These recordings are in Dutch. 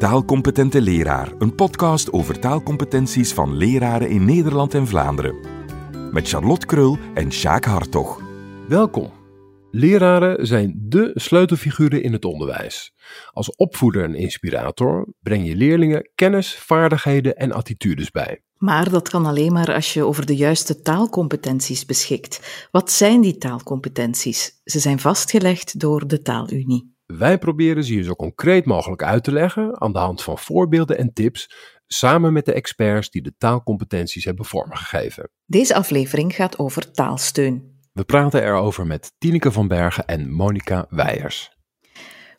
Taalcompetente Leraar, een podcast over taalcompetenties van leraren in Nederland en Vlaanderen. Met Charlotte Krul en Sjaak Hartog. Welkom. Leraren zijn dé sleutelfiguren in het onderwijs. Als opvoeder en inspirator breng je leerlingen kennis, vaardigheden en attitudes bij. Maar dat kan alleen maar als je over de juiste taalcompetenties beschikt. Wat zijn die taalcompetenties? Ze zijn vastgelegd door de Taalunie. Wij proberen ze je zo concreet mogelijk uit te leggen aan de hand van voorbeelden en tips, samen met de experts die de taalcompetenties hebben vormgegeven. Deze aflevering gaat over taalsteun. We praten erover met Tineke van Bergen en Monika Weijers.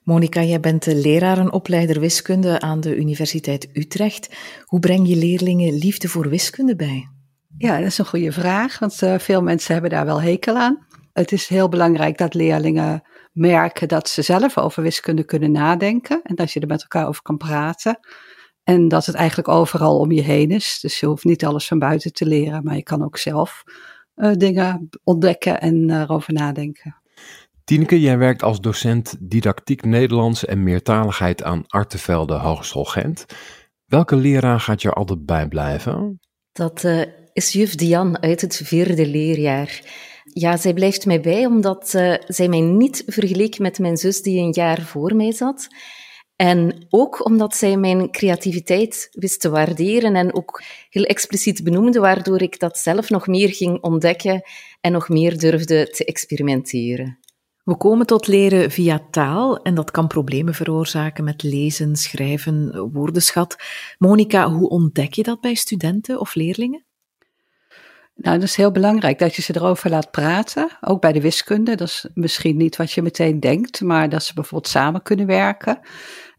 Monika, jij bent de leraar en opleider wiskunde aan de Universiteit Utrecht. Hoe breng je leerlingen liefde voor wiskunde bij? Ja, dat is een goede vraag, want uh, veel mensen hebben daar wel hekel aan. Het is heel belangrijk dat leerlingen merken dat ze zelf over wiskunde kunnen nadenken en dat je er met elkaar over kan praten. En dat het eigenlijk overal om je heen is. Dus je hoeft niet alles van buiten te leren, maar je kan ook zelf uh, dingen ontdekken en uh, erover nadenken. Tineke, jij werkt als docent didactiek Nederlands en meertaligheid aan Artevelde Hogeschool Gent. Welke leraar gaat je altijd bijblijven? Dat uh, is juf Dian uit het vierde leerjaar. Ja, zij blijft mij bij omdat uh, zij mij niet vergeleek met mijn zus die een jaar voor mij zat. En ook omdat zij mijn creativiteit wist te waarderen en ook heel expliciet benoemde, waardoor ik dat zelf nog meer ging ontdekken en nog meer durfde te experimenteren. We komen tot leren via taal en dat kan problemen veroorzaken met lezen, schrijven, woordenschat. Monika, hoe ontdek je dat bij studenten of leerlingen? Nou, dat is heel belangrijk dat je ze erover laat praten. Ook bij de wiskunde. Dat is misschien niet wat je meteen denkt, maar dat ze bijvoorbeeld samen kunnen werken.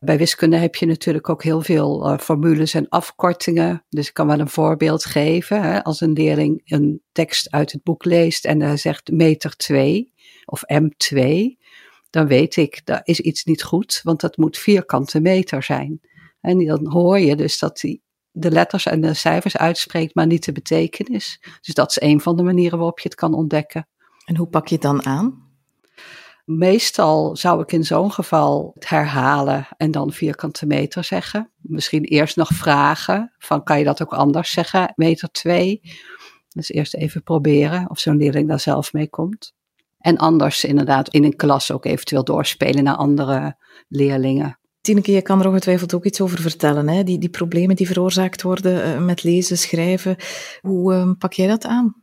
Bij wiskunde heb je natuurlijk ook heel veel uh, formules en afkortingen. Dus ik kan wel een voorbeeld geven. Hè. Als een leerling een tekst uit het boek leest en hij zegt meter 2 of M2, dan weet ik, dat is iets niet goed, want dat moet vierkante meter zijn. En dan hoor je dus dat hij de letters en de cijfers uitspreekt, maar niet de betekenis. Dus dat is een van de manieren waarop je het kan ontdekken. En hoe pak je het dan aan? Meestal zou ik in zo'n geval het herhalen en dan vierkante meter zeggen. Misschien eerst nog vragen van kan je dat ook anders zeggen, meter twee. Dus eerst even proberen of zo'n leerling daar zelf mee komt. En anders inderdaad in een klas ook eventueel doorspelen naar andere leerlingen. Tineke, je kan er ongetwijfeld ook iets over vertellen. Hè? Die, die problemen die veroorzaakt worden uh, met lezen, schrijven. Hoe uh, pak jij dat aan?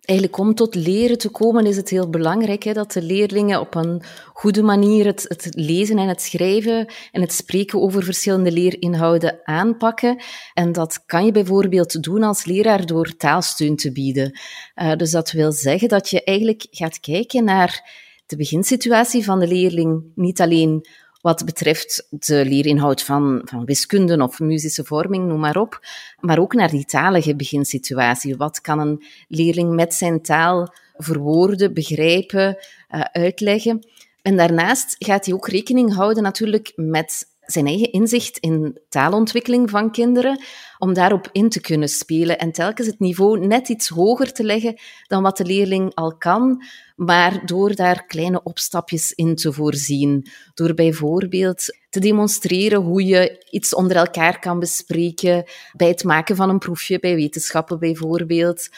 Eigenlijk om tot leren te komen is het heel belangrijk hè, dat de leerlingen op een goede manier het, het, lezen en het schrijven en het spreken over verschillende leerinhouden aanpakken. En dat kan je bijvoorbeeld doen als leraar door taalsteun te bieden. Uh, dus dat wil zeggen dat je eigenlijk gaat kijken naar de beginsituatie van de leerling, niet alleen wat betreft de leerinhoud van, van wiskunde of muzische vorming, noem maar op, maar ook naar die talige beginsituatie. Wat kan een leerling met zijn taal verwoorden, begrijpen, uh, uitleggen? En daarnaast gaat hij ook rekening houden natuurlijk met zijn eigen inzicht in taalontwikkeling van kinderen, om daarop in te kunnen spelen en telkens het niveau net iets hoger te leggen dan wat de leerling al kan, maar door daar kleine opstapjes in te voorzien. Door bijvoorbeeld te demonstreren hoe je iets onder elkaar kan bespreken bij het maken van een proefje bij wetenschappen bijvoorbeeld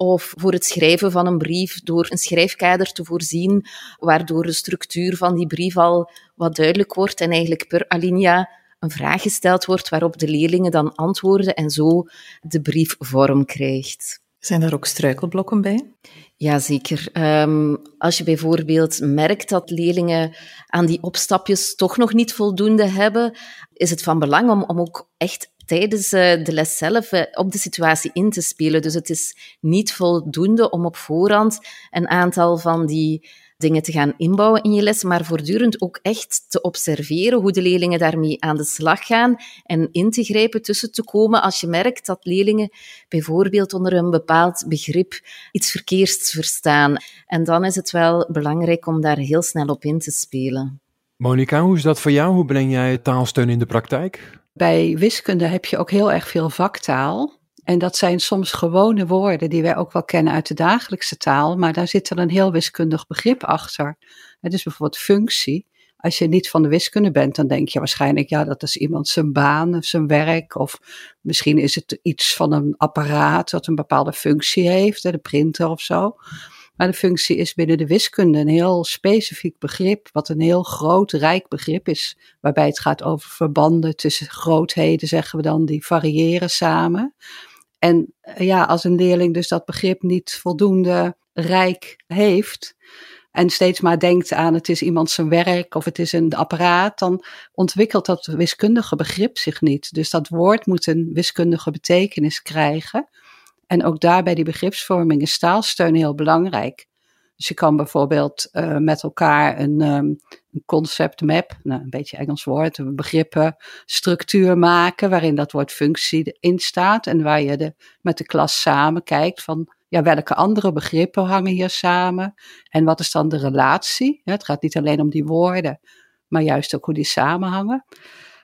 of voor het schrijven van een brief door een schrijfkader te voorzien, waardoor de structuur van die brief al wat duidelijk wordt en eigenlijk per alinea een vraag gesteld wordt waarop de leerlingen dan antwoorden en zo de brief vorm krijgt. Zijn daar ook struikelblokken bij? Jazeker. Um, als je bijvoorbeeld merkt dat leerlingen aan die opstapjes toch nog niet voldoende hebben, is het van belang om, om ook echt tijdens uh, de les zelf uh, op de situatie in te spelen. Dus het is niet voldoende om op voorhand een aantal van die dingen te gaan inbouwen in je les, maar voortdurend ook echt te observeren hoe de leerlingen daarmee aan de slag gaan en in te grijpen, tussen te komen als je merkt dat leerlingen bijvoorbeeld onder een bepaald begrip iets verkeerds verstaan. En dan is het wel belangrijk om daar heel snel op in te spelen. Monika, hoe is dat voor jou? Hoe breng jij taalsteun in de praktijk? Bij wiskunde heb je ook heel erg veel vaktaal. En dat zijn soms gewone woorden die wij ook wel kennen uit de dagelijkse taal, maar daar zit er een heel wiskundig begrip achter. Het is bijvoorbeeld functie. Als je niet van de wiskunde bent, dan denk je waarschijnlijk, ja, dat is iemand zijn baan of zijn werk. Of misschien is het iets van een apparaat dat een bepaalde functie heeft, de printer of zo. Maar de functie is binnen de wiskunde een heel specifiek begrip, wat een heel groot, rijk begrip is, waarbij het gaat over verbanden tussen grootheden, zeggen we dan, die variëren samen. En eh, ja, als een leerling dus dat begrip niet voldoende rijk heeft, en steeds maar denkt aan het is iemand zijn werk of het is een apparaat, dan ontwikkelt dat wiskundige begrip zich niet. Dus dat woord moet een wiskundige betekenis krijgen. En ook daarbij die begripsvorming is taalsteun heel belangrijk. Dus je kan bijvoorbeeld uh, met elkaar een, um, een concept map, nou, een beetje Engels woord, een begrippenstructuur maken waarin dat woord functie in staat en waar je de, met de klas samen kijkt van ja, welke andere begrippen hangen hier samen en wat is dan de relatie. het gaat niet alleen om die woorden, maar juist ook hoe die samenhangen.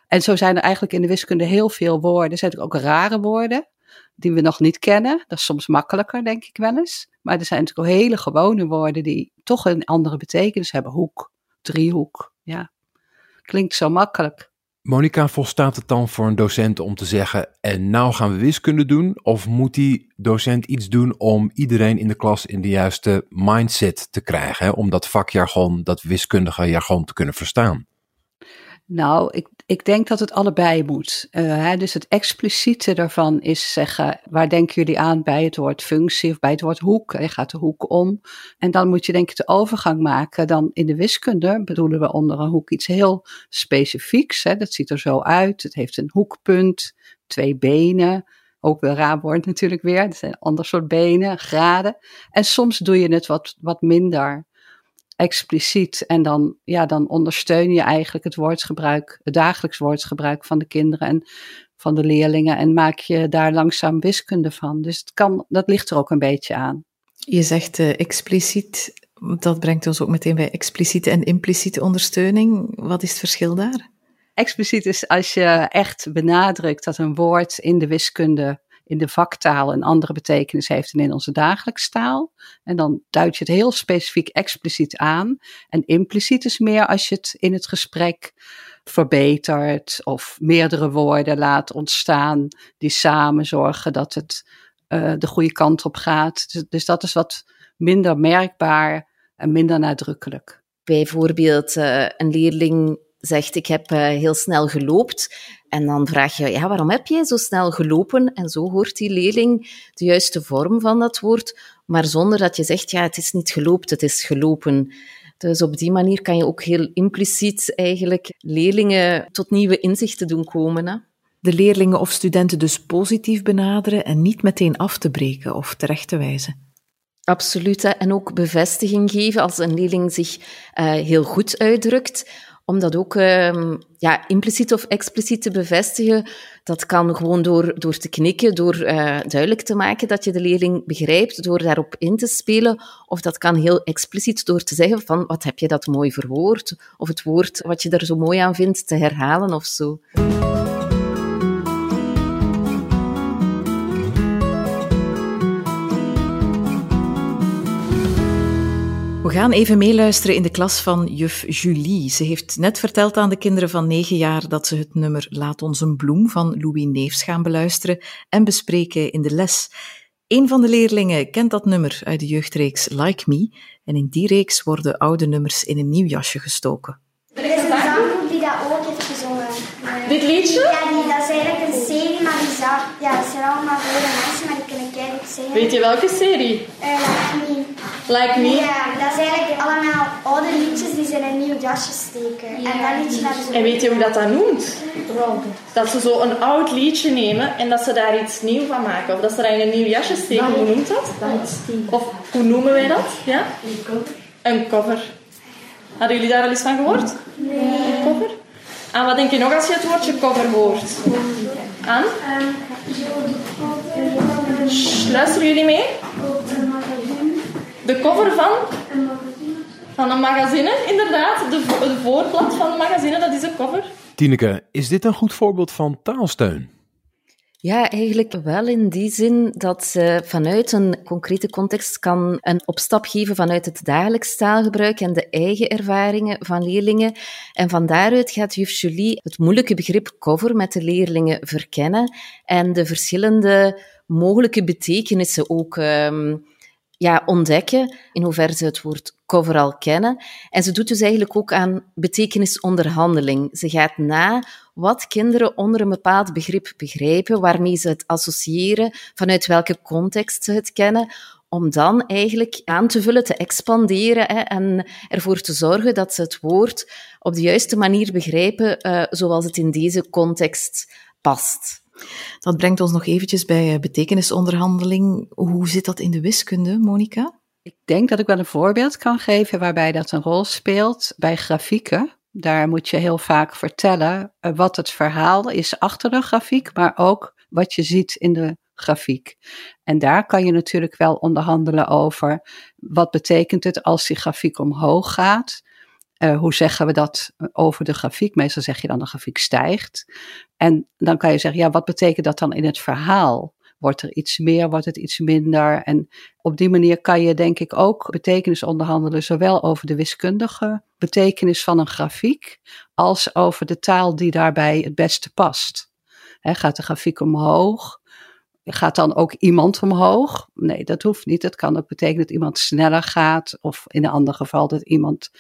En zo zijn er eigenlijk in de wiskunde heel veel woorden. Er zijn ook rare woorden die we nog niet kennen. Dat is soms makkelijker, denk ik wel eens. Maar er zijn natuurlijk ook hele gewone woorden die toch een andere betekenis hebben. Hoek, driehoek, ja. Klinkt zo makkelijk. Monika, volstaat het dan voor een docent om te zeggen: en nou gaan we wiskunde doen? Of moet die docent iets doen om iedereen in de klas in de juiste mindset te krijgen? Hè? Om dat vakjargon, dat wiskundige jargon te kunnen verstaan? Nou, ik, ik denk dat het allebei moet. Hè, dus het expliciete daarvan is zeggen, waar denken jullie aan bij het woord functie of bij het woord hoek? Je gaat de hoek om. En dan moet je denk ik de overgang maken. Dan in de wiskunde bedoelen we onder een hoek iets heel specifieks. Hè. Dat ziet er zo uit. Het heeft een hoekpunt, twee benen. Ook wel raar woord natuurlijk weer. Het zijn een ander soort benen, graden. En soms doe je het wat, wat minder expliciet. En dan, ja, dan ondersteun je eigenlijk het woordsgebruik, het dagelijks woordsgebruik van de kinderen en van de leerlingen. En maak je daar langzaam wiskunde van. Dus het kan, dat ligt er ook een beetje aan. Je zegt uh, expliciet, dat brengt ons ook meteen bij expliciete en impliciete ondersteuning. Wat is het verschil daar? Expliciet is als je echt benadrukt dat een woord in de wiskunde in de vaktaal een andere betekenis heeft dan in onze dagelijkse taal. En dan duid je het heel specifiek expliciet aan. En impliciet is meer als je het in het gesprek verbetert of meerdere woorden laat ontstaan die samen zorgen dat het uh, de goede kant op gaat. Dus, dus, dat is wat minder merkbaar en minder nadrukkelijk. Bijvoorbeeld uh, een leerling zegt ik heb uh, heel snel geloopt en dan vraag je, ja, waarom heb jij zo snel gelopen? En zo hoort die leerling de juiste vorm van dat woord, maar zonder dat je zegt, ja, het is niet geloopt, het is gelopen. Dus op die manier kan je ook heel impliciet eigenlijk leerlingen tot nieuwe inzichten doen komen. Hè? De leerlingen of studenten dus positief benaderen en niet meteen af te breken of terecht te wijzen. Absoluut. En ook bevestiging geven als een leerling zich uh, heel goed uitdrukt om dat ook um, ja, impliciet of expliciet te bevestigen. Dat kan gewoon door, door te knikken, door uh, duidelijk te maken dat je de leerling begrijpt, door daarop in te spelen. Of dat kan heel expliciet door te zeggen van wat heb je dat mooi verwoord? Of het woord wat je er zo mooi aan vindt te herhalen of zo. We gaan even meeluisteren in de klas van juf Julie. Ze heeft net verteld aan de kinderen van negen jaar dat ze het nummer Laat ons een bloem van Louis Neefs gaan beluisteren en bespreken in de les. Een van de leerlingen kent dat nummer uit de jeugdreeks Like Me en in die reeks worden oude nummers in een nieuw jasje gestoken. Er is een zanggroep die dat ook heeft gezongen. Dit liedje? Ja, die, dat is eigenlijk een serie, maar die zang, ja, dat zijn allemaal hele mensen, maar die kunnen keihard zingen. Weet je welke serie? Uh, like me. Like Me? Ja, dat is eigenlijk allemaal oude liedjes die ze in een nieuw jasje steken. En dat liedje hebben ze... En weet je hoe dat dat noemt? Dat ze zo een oud liedje nemen en dat ze daar iets nieuw van maken. Of dat ze dat in een nieuw jasje steken. Hoe noemt dat? Of hoe noemen wij dat? Ja? Een cover. Een cover. Hadden jullie daar al eens van gehoord? Nee. Een cover? Aan wat denk je nog als je het woordje cover hoort? Aan? Luisteren jullie mee? De cover van? Van een magazine, inderdaad. De, vo de voorblad van de magazine, dat is een cover. Tineke, is dit een goed voorbeeld van taalsteun? Ja, eigenlijk wel in die zin dat ze vanuit een concrete context kan een opstap geven vanuit het dagelijks taalgebruik en de eigen ervaringen van leerlingen. En van daaruit gaat juf Julie het moeilijke begrip cover met de leerlingen verkennen en de verschillende mogelijke betekenissen ook um, ja, ontdekken, in hoeverre ze het woord cover al kennen. En ze doet dus eigenlijk ook aan betekenisonderhandeling. Ze gaat na wat kinderen onder een bepaald begrip begrijpen, waarmee ze het associëren, vanuit welke context ze het kennen, om dan eigenlijk aan te vullen, te expanderen hè, en ervoor te zorgen dat ze het woord op de juiste manier begrijpen, uh, zoals het in deze context past. Dat brengt ons nog eventjes bij eh, betekenisonderhandeling. Hoe zit dat in de wiskunde, Monika? Ik denk dat ik wel een voorbeeld kan geven waarbij dat een rol speelt bij grafieken. Daar moet je heel vaak vertellen eh, wat het verhaal is achter de grafiek, maar ook wat je ziet in de grafiek. En daar kan je natuurlijk wel onderhandelen over wat betekent het als die grafiek omhoog gaat. Uh, hoe zeggen we dat over de grafiek? Meestal zeg je dan de grafiek stijgt. En dan kan je zeggen, ja, wat betekent dat dan in het verhaal? Wordt er iets meer, wordt het iets minder? En op die manier kan je denk ik ook betekenis onderhandelen, zowel over de wiskundige betekenis van een grafiek, als over de taal die daarbij het beste past. gaat de grafiek omhoog? Gaat dan ook iemand omhoog? Nee, dat hoeft niet. Het kan ook betekenen dat iemand sneller gaat, of in een ander geval dat iemand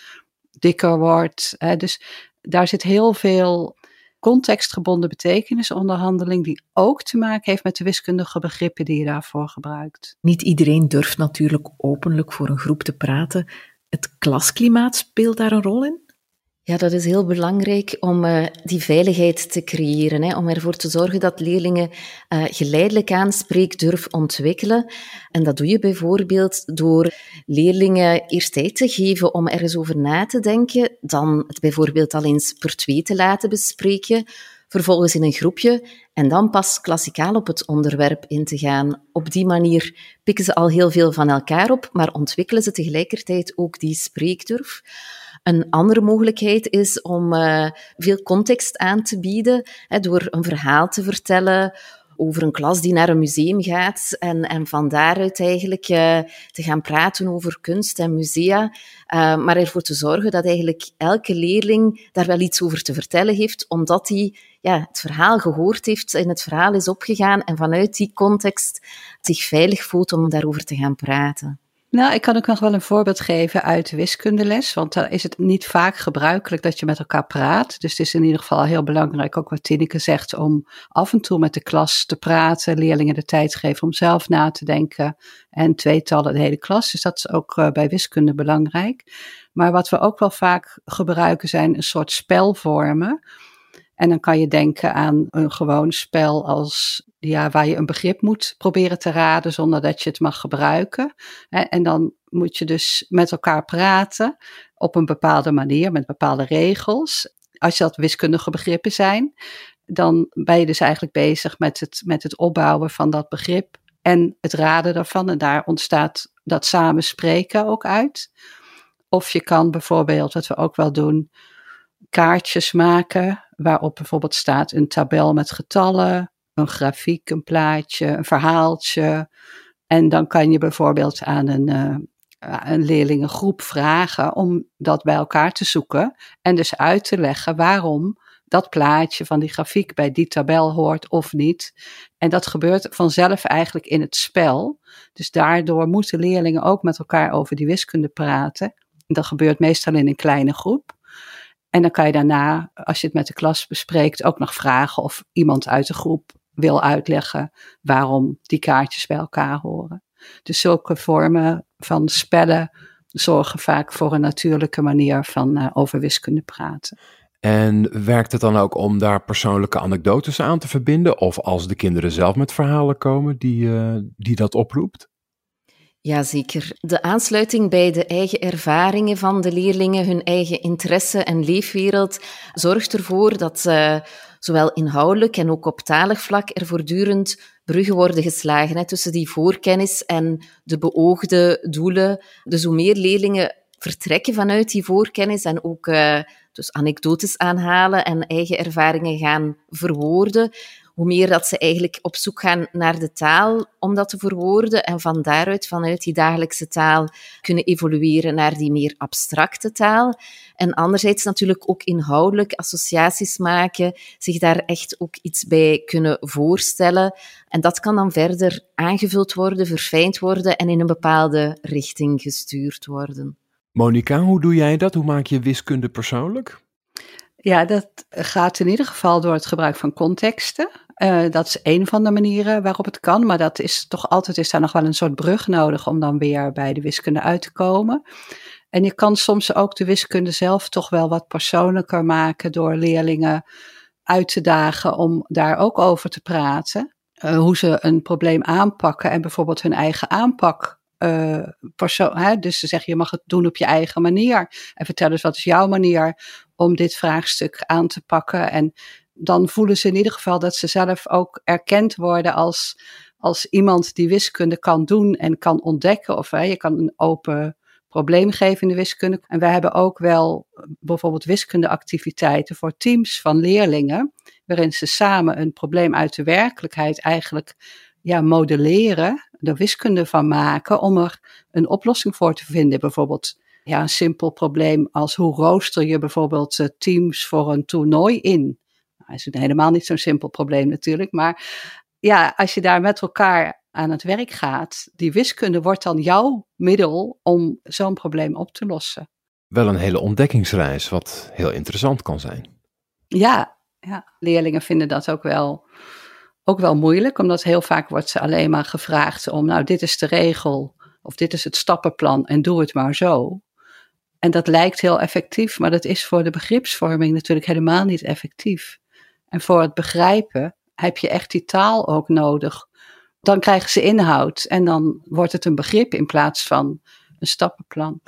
dikker wordt. Hè. Dus daar zit heel veel contextgebonden betekenisonderhandeling die ook te maken heeft met de wiskundige begrippen die je daarvoor gebruikt. Niet iedereen durft natuurlijk openlijk voor een groep te praten. Het klasklimaat speelt daar een rol in? Ja, dat is heel belangrijk om uh, die veiligheid te creëren. Hè, om ervoor te zorgen dat leerlingen uh, geleidelijk aan spreekdurf ontwikkelen. En dat doe je bijvoorbeeld door leerlingen eerst tijd te geven om er eens over na te denken. Dan het bijvoorbeeld al eens per twee te laten bespreken. Vervolgens in een groepje en dan pas klassikaal op het onderwerp in te gaan. Op die manier pikken ze al heel veel van elkaar op, maar ontwikkelen ze tegelijkertijd ook die spreekdurf. Een andere mogelijkheid is om uh, veel context aan te bieden hè, door een verhaal te vertellen over een klas die naar een museum gaat en, en van daaruit eigenlijk uh, te gaan praten over kunst en musea, uh, maar ervoor te zorgen dat eigenlijk elke leerling daar wel iets over te vertellen heeft, omdat hij ja, het verhaal gehoord heeft, in het verhaal is opgegaan en vanuit die context zich veilig voelt om daarover te gaan praten. Nou, ik kan ook nog wel een voorbeeld geven uit de wiskundeles, want daar is het niet vaak gebruikelijk dat je met elkaar praat. Dus het is in ieder geval heel belangrijk, ook wat Tineke zegt, om af en toe met de klas te praten, leerlingen de tijd geven om zelf na te denken en tweetallen de hele klas. Dus dat is ook uh, bij wiskunde belangrijk. Maar wat we ook wel vaak gebruiken zijn een soort spelvormen. En dan kan je denken aan een gewoon spel als ja, waar je een begrip moet proberen te raden zonder dat je het mag gebruiken. En dan moet je dus met elkaar praten op een bepaalde manier, met bepaalde regels. Als dat wiskundige begrippen zijn, dan ben je dus eigenlijk bezig met het, met het opbouwen van dat begrip en het raden daarvan. En daar ontstaat dat samen spreken ook uit. Of je kan bijvoorbeeld, wat we ook wel doen, kaartjes maken waarop bijvoorbeeld staat een tabel met getallen, een grafiek, een plaatje, een verhaaltje. En dan kan je bijvoorbeeld aan een, uh, een leerlingengroep vragen om dat bij elkaar te zoeken en dus uit te leggen waarom dat plaatje van die grafiek bij die tabel hoort of niet. En dat gebeurt vanzelf eigenlijk in het spel. Dus daardoor moeten leerlingen ook met elkaar over die wiskunde praten. Dat gebeurt meestal in een kleine groep. En dan kan je daarna, als je het met de klas bespreekt, ook nog vragen of iemand uit de groep wil uitleggen waarom die kaartjes bij elkaar horen. Dus zulke vormen van spellen zorgen vaak voor een natuurlijke manier van uh, over wiskunde praten. En werkt het dan ook om daar persoonlijke anekdotes aan te verbinden? Of als de kinderen zelf met verhalen komen die, uh, die dat oproept? Jazeker. De aansluiting bij de eigen ervaringen van de leerlingen, hun eigen interesse en leefwereld, zorgt ervoor dat uh, zowel inhoudelijk en ook op talig vlak er voortdurend bruggen worden geslagen hè, tussen die voorkennis en de beoogde doelen. Dus hoe meer leerlingen vertrekken vanuit die voorkennis en ook uh, dus anekdotes aanhalen en eigen ervaringen gaan verwoorden, hoe meer dat ze eigenlijk op zoek gaan naar de taal om dat te verwoorden en van daaruit, vanuit die dagelijkse taal, kunnen evolueren naar die meer abstracte taal. En anderzijds natuurlijk ook inhoudelijk associaties maken, zich daar echt ook iets bij kunnen voorstellen. En dat kan dan verder aangevuld worden, verfijnd worden en in een bepaalde richting gestuurd worden. Monika, hoe doe jij dat? Hoe maak je wiskunde persoonlijk? Ja, dat gaat in ieder geval door het gebruik van contexten. Uh, dat is een van de manieren waarop het kan, maar dat is toch altijd is daar nog wel een soort brug nodig om dan weer bij de wiskunde uit te komen. En je kan soms ook de wiskunde zelf toch wel wat persoonlijker maken door leerlingen uit te dagen om daar ook over te praten. Uh, hoe ze een probleem aanpakken en bijvoorbeeld hun eigen aanpak uh. Hè? Dus ze zeggen, je mag het doen op je eigen manier. En vertel eens, wat is jouw manier om dit vraagstuk aan te pakken? En dan voelen ze in ieder geval dat ze zelf ook erkend worden als, als iemand die wiskunde kan doen en kan ontdekken. Of hè, je kan een open probleem geven in de wiskunde. En wij hebben ook wel bijvoorbeeld wiskundeactiviteiten voor teams van leerlingen, waarin ze samen een probleem uit de werkelijkheid eigenlijk ja, modelleren, er wiskunde van maken om er een oplossing voor te vinden. Bijvoorbeeld ja, een simpel probleem als hoe rooster je bijvoorbeeld eh, teams voor een toernooi in. Nou, is helemaal niet zo'n simpel probleem natuurlijk, maar ja, als je daar met elkaar aan het werk gaat, die wiskunde wordt dan jouw middel om zo'n probleem op te lossen. Wel een hele ontdekkingsreis, wat heel interessant kan zijn. Ja, ja. leerlingen vinden dat ook wel ook wel moeilijk, omdat heel vaak wordt ze alleen maar gevraagd om, nou, dit is de regel of dit is het stappenplan en doe het maar zo. En dat lijkt heel effectief, maar dat is voor de begripsvorming natuurlijk helemaal niet effectief. En voor het begrijpen heb je echt die taal ook nodig. Dan krijgen ze inhoud en dan wordt het een begrip in plaats van een stappenplan.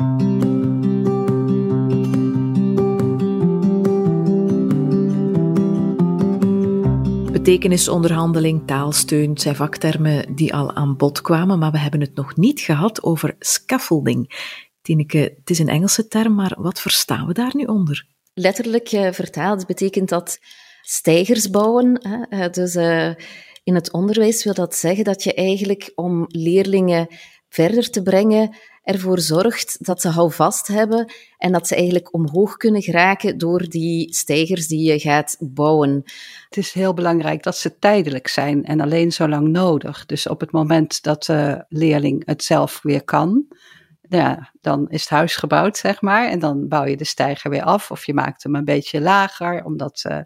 Betekenisonderhandeling, taalsteun zijn vaktermen die al aan bod kwamen, maar we hebben het nog niet gehad over scaffolding. Tineke, het is een Engelse term, maar wat verstaan we daar nu onder? Letterlijk uh, vertaald betekent dat stijgers bouwen. Hè? Eh, dus uh, in het onderwijs wil dat zeggen dat je eigenlijk om leerlingen verder te brengen ervoor zorgt dat ze houvast hebben en dat ze eigenlijk omhoog kunnen geraken door die stijgers die je gaat bouwen. Het is heel belangrijk dat ze tijdelijk zijn en alleen zo lang nodig. Dus op het moment dat de leerling het zelf weer kan, ja, dan is het huis gebouwd, zeg maar. En dan bouw je de stijger weer af of je maakt hem een beetje lager, omdat uh,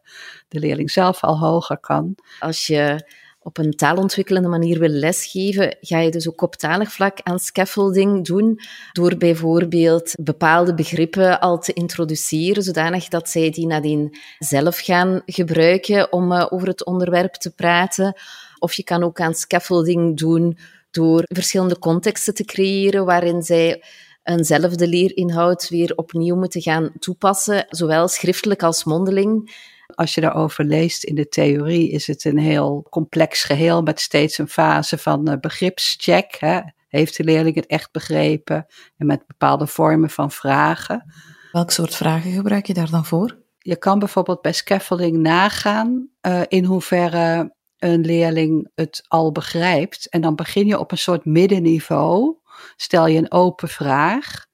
de leerling zelf al hoger kan. Als je op een taalontwikkelende manier wil lesgeven, ga je dus ook op talig vlak aan scaffolding doen, door bijvoorbeeld bepaalde begrippen al te introduceren, zodanig dat zij die nadien zelf gaan gebruiken om uh, over het onderwerp te praten. Of je kan ook aan scaffolding doen door verschillende contexten te creëren waarin zij eenzelfde leerinhoud weer opnieuw moeten gaan toepassen, zowel schriftelijk als mondeling. Als je daarover leest in de theorie, is het een heel complex geheel met steeds een fase van uh, begripscheck. Hè? Heeft de leerling het echt begrepen? En met bepaalde vormen van vragen. Welk soort vragen gebruik je daar dan voor? Je kan bijvoorbeeld bij scaffolding nagaan uh, in hoeverre een leerling het al begrijpt. En dan begin je op een soort middenniveau. Stel je een open vraag.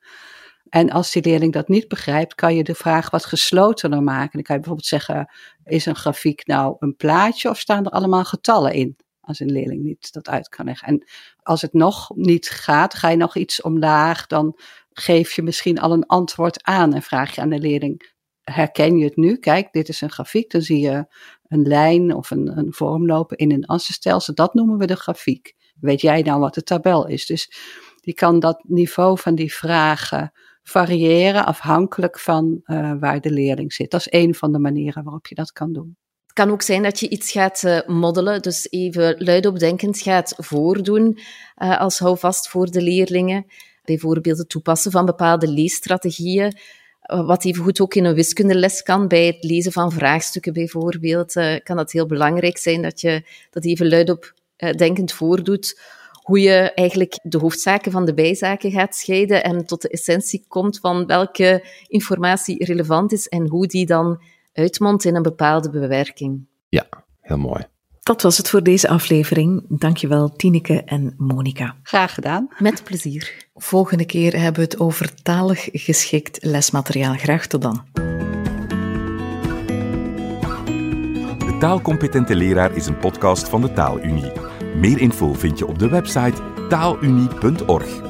En als die leerling dat niet begrijpt, kan je de vraag wat geslotener maken. Dan kan je bijvoorbeeld zeggen: is een grafiek nou een plaatje of staan er allemaal getallen in? Als een leerling niet dat uit kan leggen. En als het nog niet gaat, ga je nog iets omlaag, dan geef je misschien al een antwoord aan en vraag je aan de leerling: herken je het nu? Kijk, dit is een grafiek. Dan zie je een lijn of een, een vorm lopen in een assenstelsel. Dat noemen we de grafiek. Weet jij nou wat de tabel is? Dus je kan dat niveau van die vragen variëren afhankelijk van uh, waar de leerling zit. Dat is een van de manieren waarop je dat kan doen. Het kan ook zijn dat je iets gaat uh, moddelen, dus even luidopdenkend gaat voordoen uh, als houvast voor de leerlingen. Bijvoorbeeld het toepassen van bepaalde leesstrategieën. Wat evengoed ook in een wiskundeles kan, bij het lezen van vraagstukken bijvoorbeeld, kan dat heel belangrijk zijn dat je dat even luidopdenkend voordoet hoe je eigenlijk de hoofdzaken van de bijzaken gaat scheiden en tot de essentie komt van welke informatie relevant is en hoe die dan uitmondt in een bepaalde bewerking. Ja, heel mooi. Dat was het voor deze aflevering. Dankjewel Tineke en Monika. Graag gedaan. Met plezier. Volgende keer hebben we het over talig geschikt lesmateriaal. Graag tot dan. De Taalcompetente Leraar is een podcast van de Taalunie. Meer info vind je op de website taalunie.org.